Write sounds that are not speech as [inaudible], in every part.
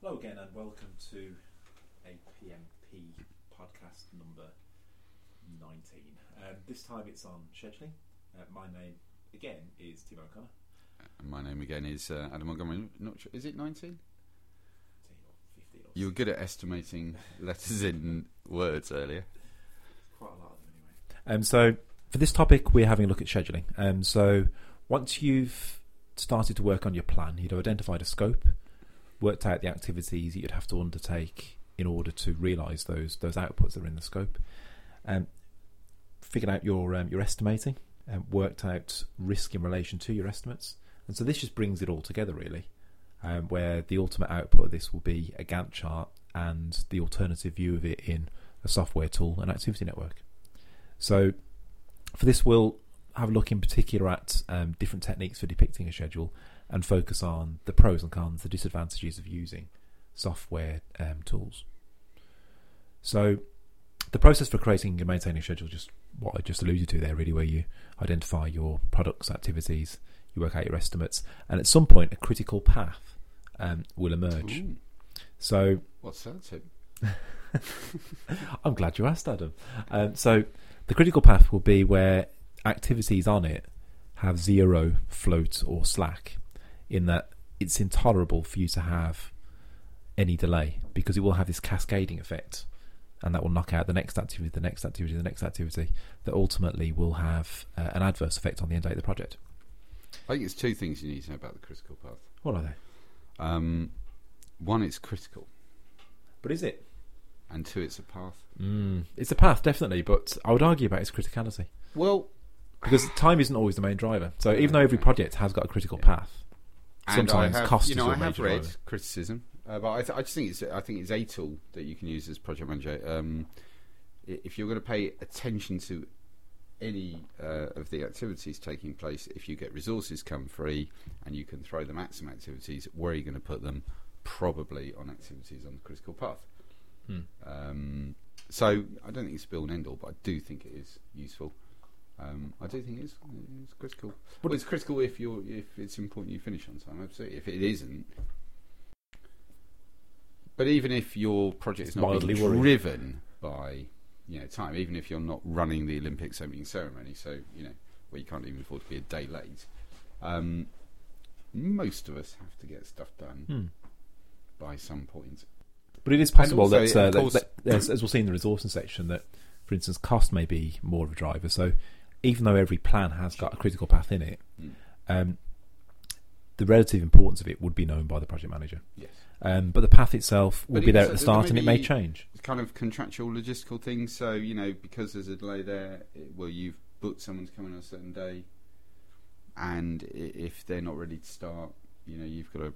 Hello again, and welcome to APMP podcast number 19. Um, this time it's on scheduling. Uh, my name, again, is Tim O'Connor. And my name again is uh, Adam Montgomery. Not sure, is it 19? 10 or 15 or You were good at estimating [laughs] letters in words earlier. quite a lot of them anyway. Um, so, for this topic, we're having a look at scheduling. Um, so, once you've started to work on your plan, you'd have identified a scope, worked out the activities that you'd have to undertake in order to realise those those outputs that are in the scope, um, figured out your um, your estimating, and worked out risk in relation to your estimates, and so this just brings it all together really, um, where the ultimate output of this will be a Gantt chart and the alternative view of it in a software tool, an activity network. So, for this, we'll have a look in particular at um, different techniques for depicting a schedule and focus on the pros and cons, the disadvantages of using software um, tools. So, the process for creating and maintaining a schedule, is just what I just alluded to there, really, where you identify your products, activities, you work out your estimates, and at some point, a critical path um, will emerge. Ooh, So, what's that? [laughs] I'm glad you asked, Adam. Um, so, the critical path will be where activities on it have zero float or slack, in that it's intolerable for you to have any delay because it will have this cascading effect, and that will knock out the next activity, the next activity, the next activity, that ultimately will have uh, an adverse effect on the end date of the project. I think it's two things you need to know about the critical path. What are they? Um, one, it's critical, But is it? and two, it's a path. Mm, it's a path, definitely, but I would argue about its criticality. Well, Because time isn't always the main driver. So even though every project has got a critical Yeah. path, Sometimes have, cost you is know, your I have read driver. criticism, uh, but I, th- I just think it's I think it's a tool that you can use as project manager. Um, if you're going to pay attention to any uh, of the activities taking place, if you get resources come free and you can throw them at some activities, where are you going to put them? Probably on activities on the critical path. Hmm. Um, so I don't think it's a bill and end all, but I do think it is useful. Um, I do think it's, it's critical. Well, it's critical if you're if it's important you finish on time. Absolutely. If it isn't, but even if your project is not being driven by you know time, even if you're not running the Olympics opening ceremony, so you know where you can't even afford to be a day late, um, most of us have to get stuff done Hmm. by some point. But it is possible that, uh, that- that- as, as we'll see in the resourcing section, that, for instance, cost may be more of a driver. So even though every plan has got a critical path in it, Mm. um, the relative importance of it would be known by the project manager. Yes. Um, but the path itself will But be there at the start and it may change. It's kind of contractual logistical things. So you know, because there's a delay there, it, well, you've booked someone to come in on a certain day, and if they're not ready to start, you know, you've got to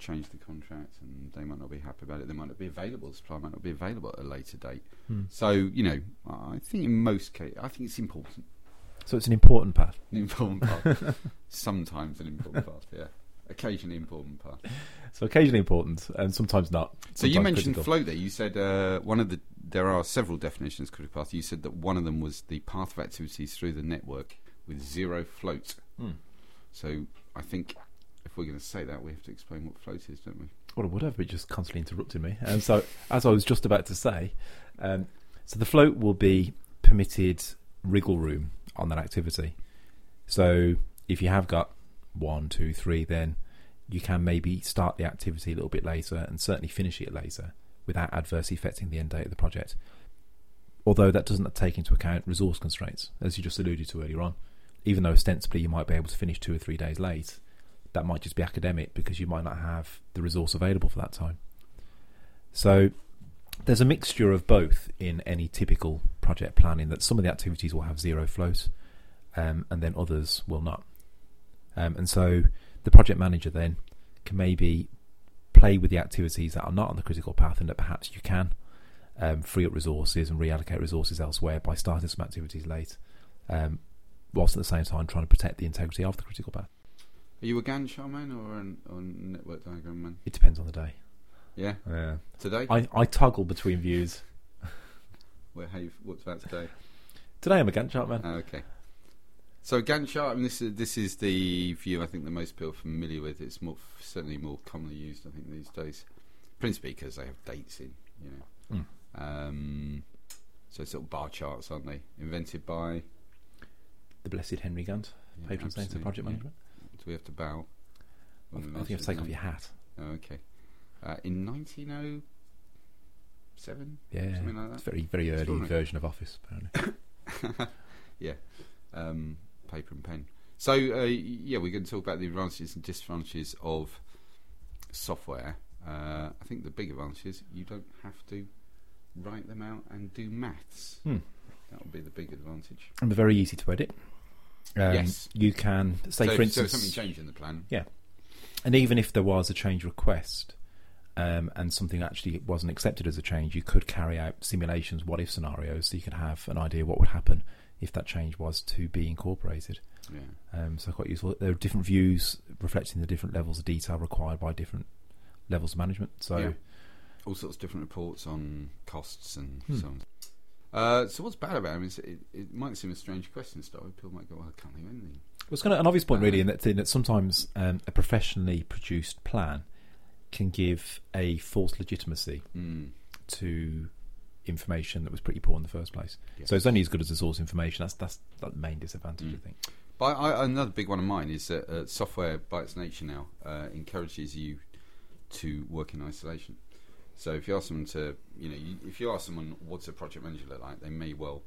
change the contract, and they might not be happy about it. They might not be available. Supplier might not be available at a later date. Hmm. So you know, I think in most cases, I think it's important. So it's an important path. An important part. Sometimes an important part. Yeah. Occasionally important part. So occasionally important and sometimes not. So you mentioned critical. float there. You said uh, one of the there are several definitions of critical path. You said that one of them was the path of activities through the network with zero float. Hmm. So I think if we're going to say that, we have to explain what float is, don't we? Well, it would have, but just constantly interrupted me. And so, as I was just about to say, um, so the float will be permitted wriggle room on that activity. So, if you have got one, two, three, then you can maybe start the activity a little bit later and certainly finish it later without adversely affecting the end date of the project. Although that doesn't take into account resource constraints, as you just alluded to earlier on. Even though ostensibly you might be able to finish two or three days late, that might just be academic because you might not have the resource available for that time. So there's a mixture of both in any typical project planning that some of the activities will have zero float um, and then others will not. Um, and so the project manager then can maybe play with the activities that are not on the critical path and that perhaps you can um, free up resources and reallocate resources elsewhere by starting some activities late, um, whilst at the same time trying to protect the integrity of the critical path. Are you a Gantt chart man or an, or a network diagram man? It depends on the day. Yeah. Yeah. Today? I, I toggle between views. Where, how you, what's about today? Today I'm a Gantt chart man. Oh, okay. So Gantt chart. I mean, this is this is the view I think that most people are familiar with. It's more certainly more commonly used, I think, these days. principally because they have dates in, you know. Mm. Um, so sort of bar charts, aren't they? Invented by. The blessed Henry Gantt, yeah, patron saint of project yeah. management. Do we have to bow? I think you have to take off your hat. Oh, okay. Uh, in 1907? Yeah, Something like that. it's very very early version of Office. Apparently, [laughs] yeah. Um, paper and pen. So, uh, yeah, we're going to talk about the advantages and disadvantages of software. Uh, I think the big advantage is you don't have to write them out and do maths. Hmm. That would be the big advantage. and they're very easy to edit. Um, Yes. you can say, so, for so instance, something changed in the plan. Yeah, and even if there was a change request um, and something actually wasn't accepted as a change, you could carry out simulations, what if scenarios, so you could have an idea what would happen if that change was to be incorporated. Yeah. Um, so quite useful. There are different views reflecting the different levels of detail required by different levels of management. So Yeah. All sorts of different reports on costs and Hmm. so on. Uh, so what's bad about is it, it might seem a strange question, Story. People might go, "Well, I can't think of anything." Well, it's kind of an obvious point, really, Uh, in that, in that sometimes um, a professionally produced plan can give a false legitimacy Mm. to information that was pretty poor in the first place. Yeah. So it's only as good as the source information. That's that's the main disadvantage, Mm. I think. But I, another big one of mine is that uh, software, by its nature now, uh, encourages you to work in isolation. So if you ask someone to, you know, you, if you ask someone what's a project manager look like, they may well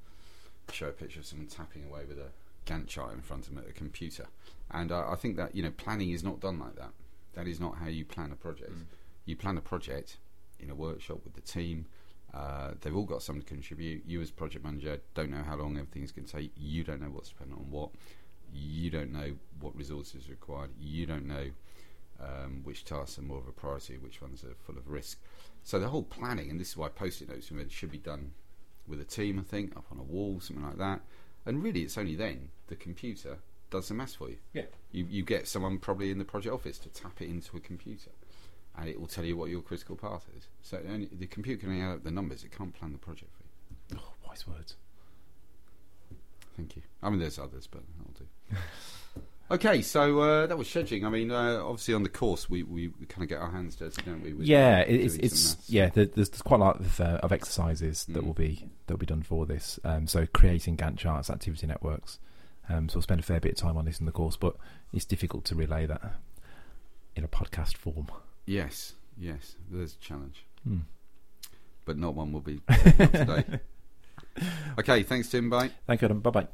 show a picture of someone tapping away with a Gantt chart in front of them at a computer. And I, I think that you know, planning is not done like that. That is not how you plan a project. Mm. You plan a project in a workshop with the team. Uh, they've all got something to contribute. You, as project manager, don't know how long everything's going to take. You don't know what's dependent on what. You don't know what resources are required. You don't know um, which tasks are more of a priority, which ones are full of risk. So the whole planning, and this is why post-it notes should be done with a team, I think, up on a wall, something like that. And really, it's only then the computer does the maths for you. Yeah. You, you get someone probably in the project office to tap it into a computer, and it will tell you what your critical path is. So only, the computer can only add up the numbers; it can't plan the project for you. Oh, wise words. Thank you. I mean, there's others, but that'll do. [laughs] okay, so uh, that was scheduling. I mean, uh, obviously on the course, we, we, we kind of get our hands dirty, don't we? with, yeah, uh, it's it's yeah. There's, there's quite a lot of, uh, of exercises that Mm. will be that will be done for this. Um, so creating Gantt charts, activity networks. Um, so we'll spend a fair bit of time on this in the course, but it's difficult to relay that in a podcast form. Yes, yes, there's a challenge, Hmm. but not one we'll be today. [laughs] Okay, thanks, Tim. Bye. Thank you, Adam. Bye bye.